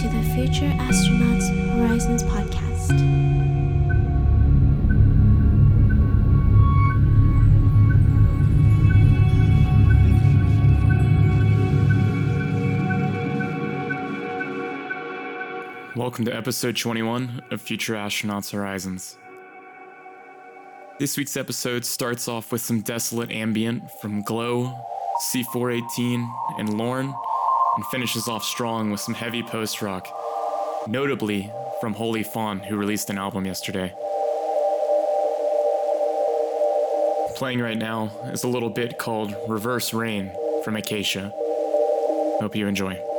to the Future Astronauts Horizons podcast. Welcome to episode 21 of Future Astronauts Horizons. This week's episode starts off with some desolate ambient from Glow, C418, and Lorn, and finishes off strong with some heavy post rock, notably from Holy Fawn, who released an album yesterday. Playing right now is a little bit called Reverse Rain from Acacia. Hope you enjoy.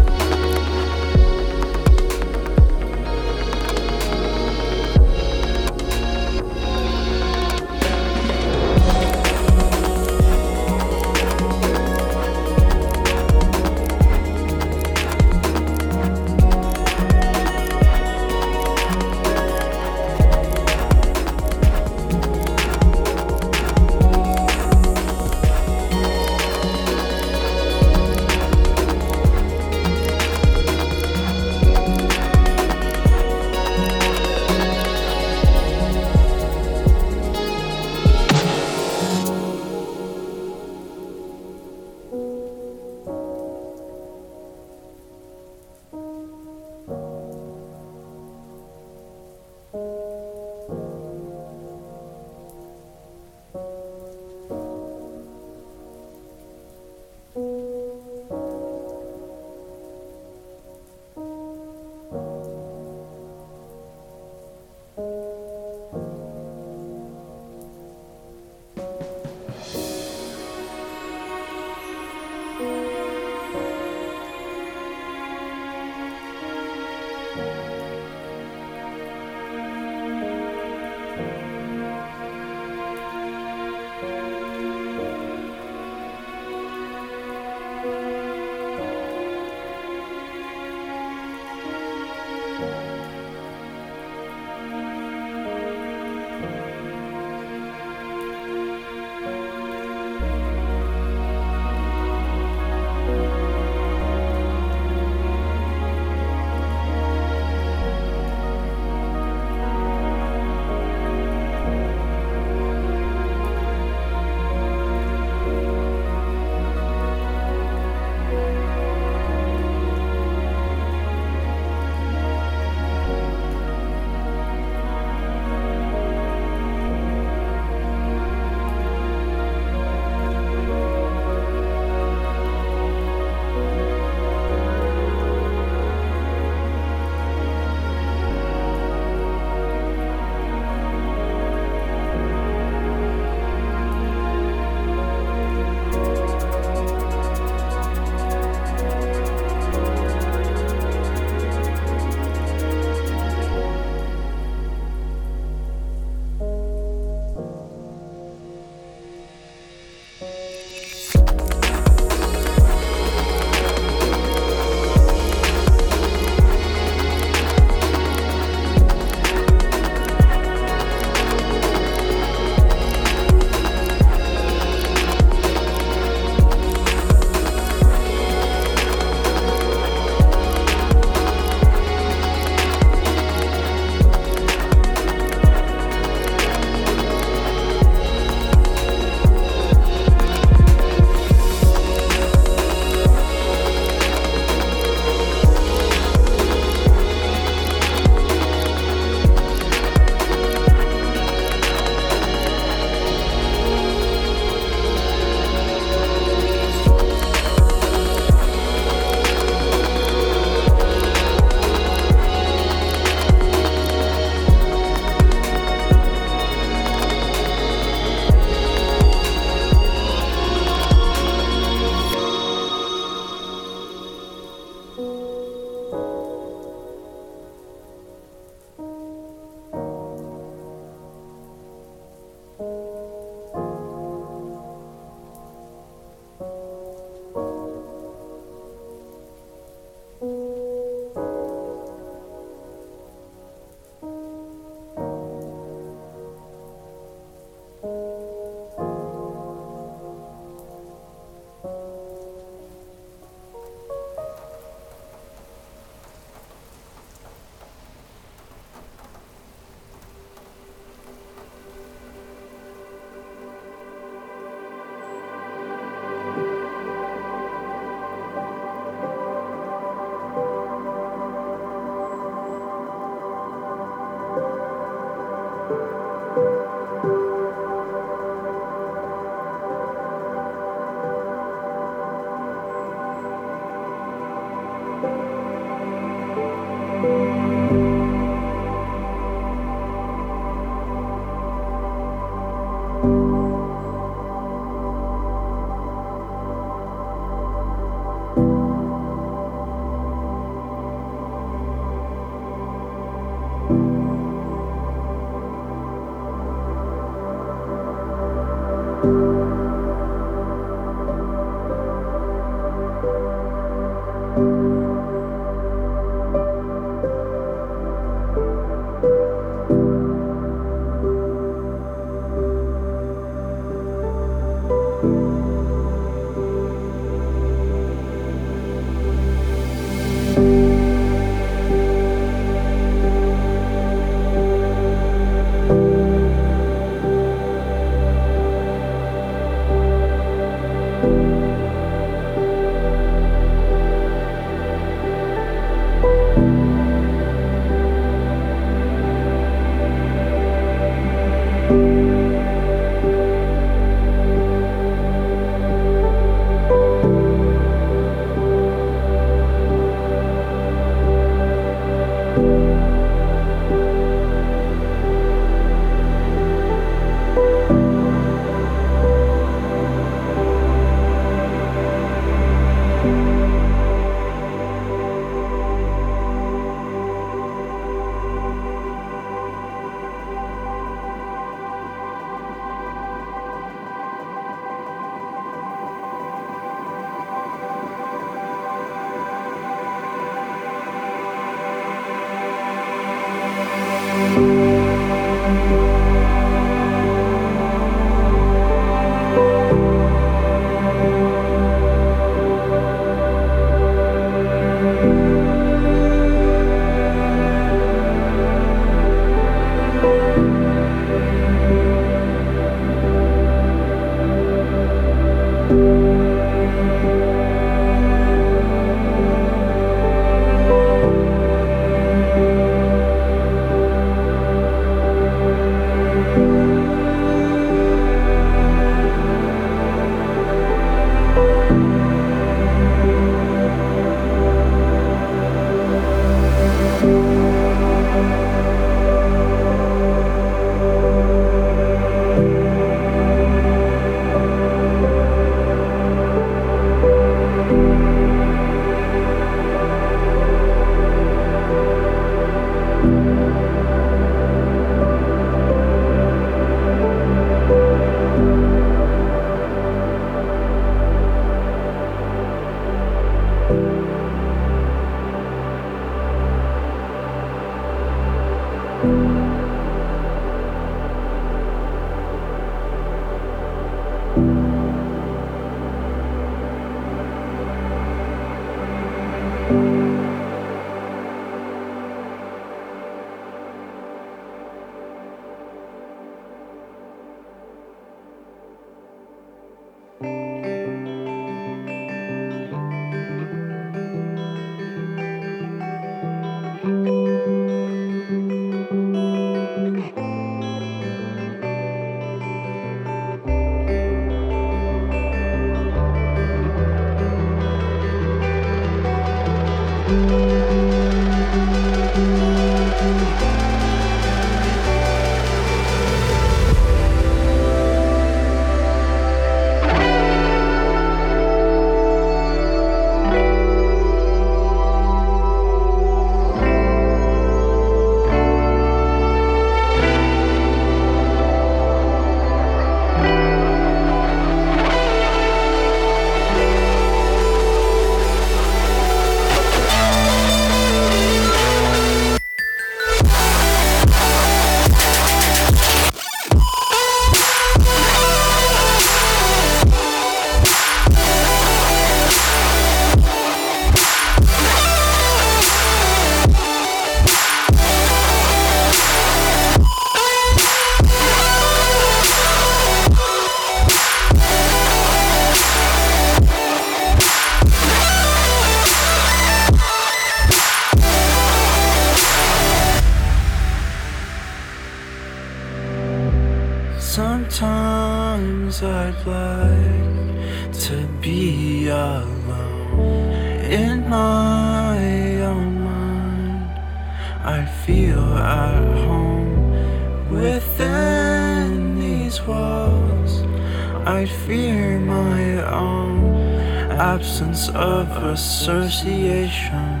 association。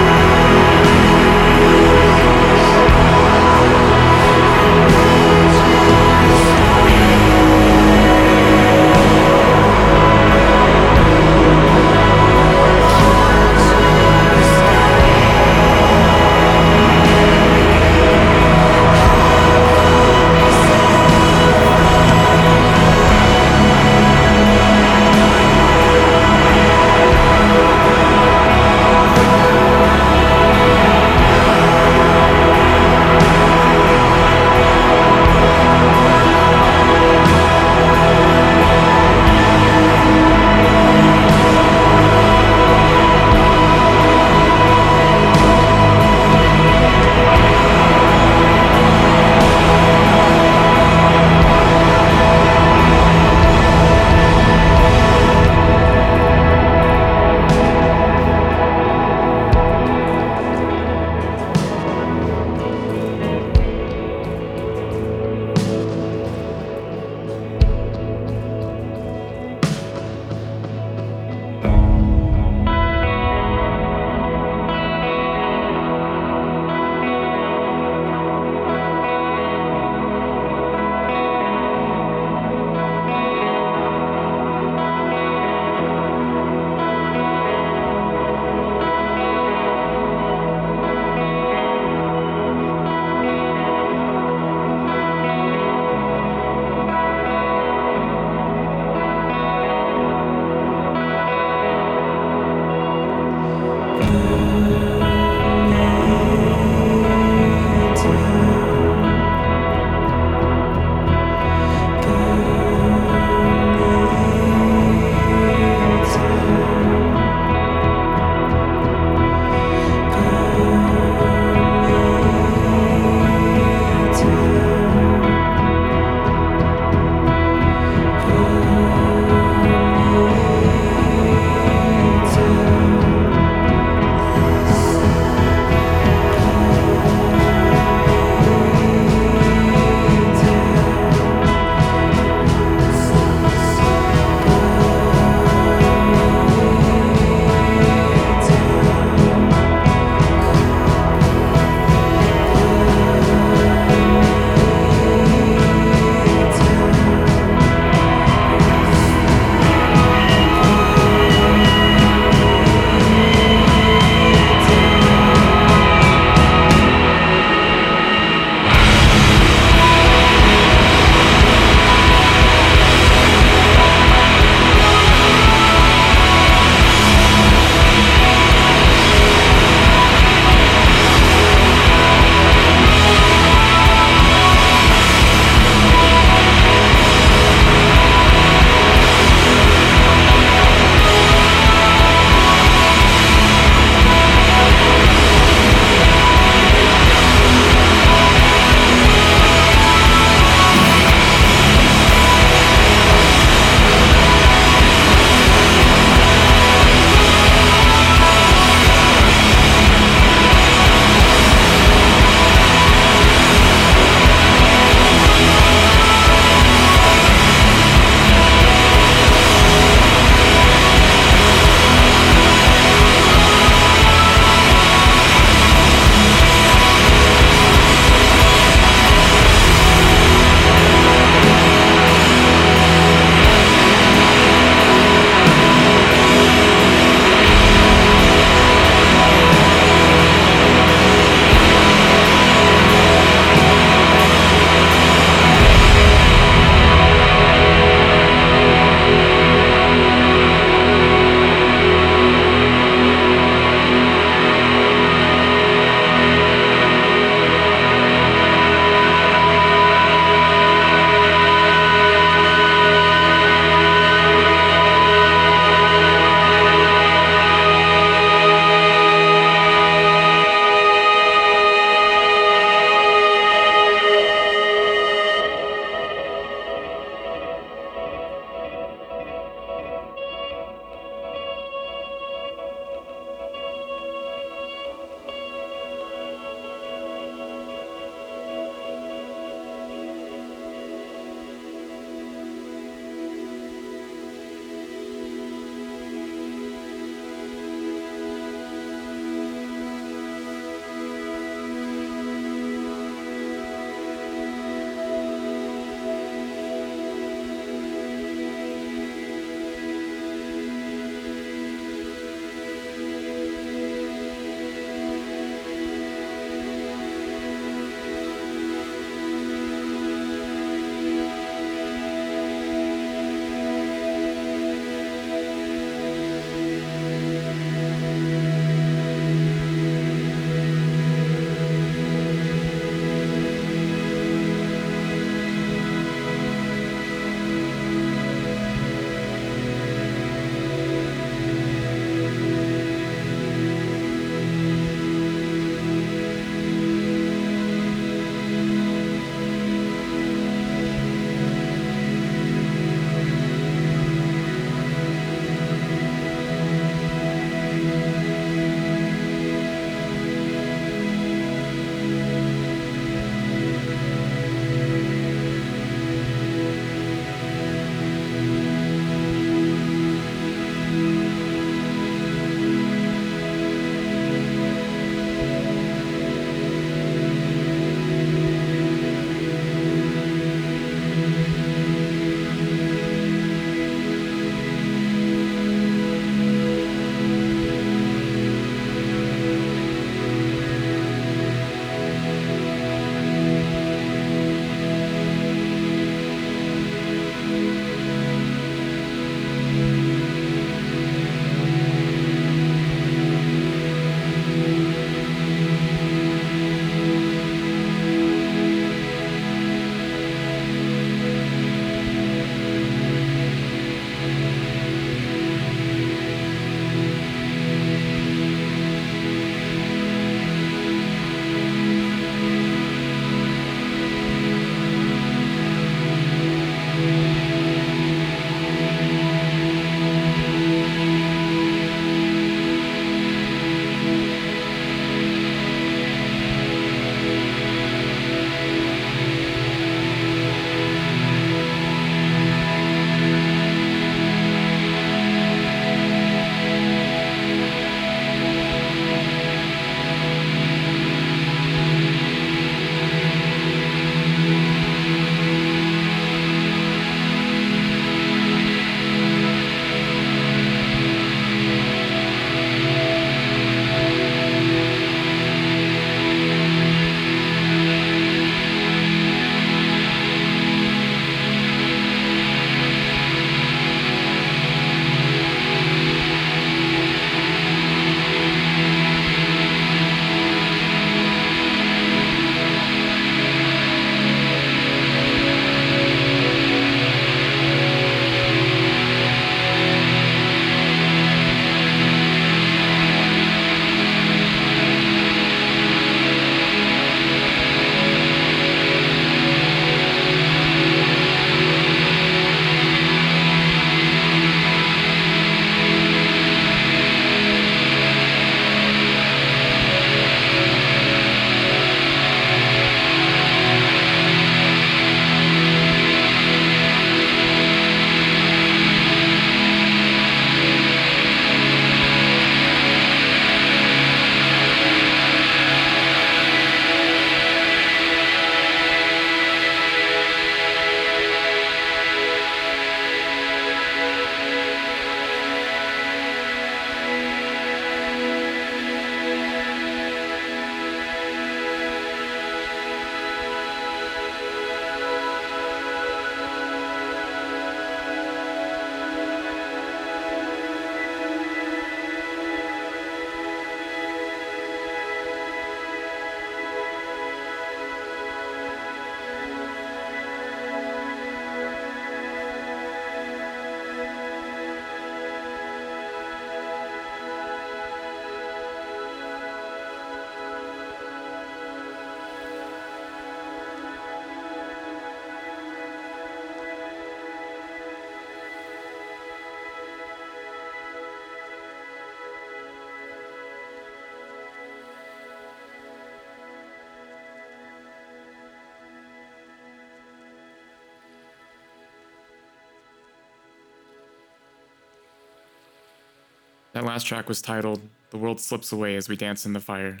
That last track was titled The World Slips Away as We Dance in the Fire,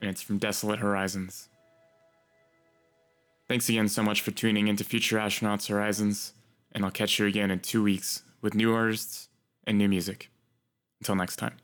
and it's from Desolate Horizons. Thanks again so much for tuning into Future Astronauts Horizons, and I'll catch you again in two weeks with new artists and new music. Until next time.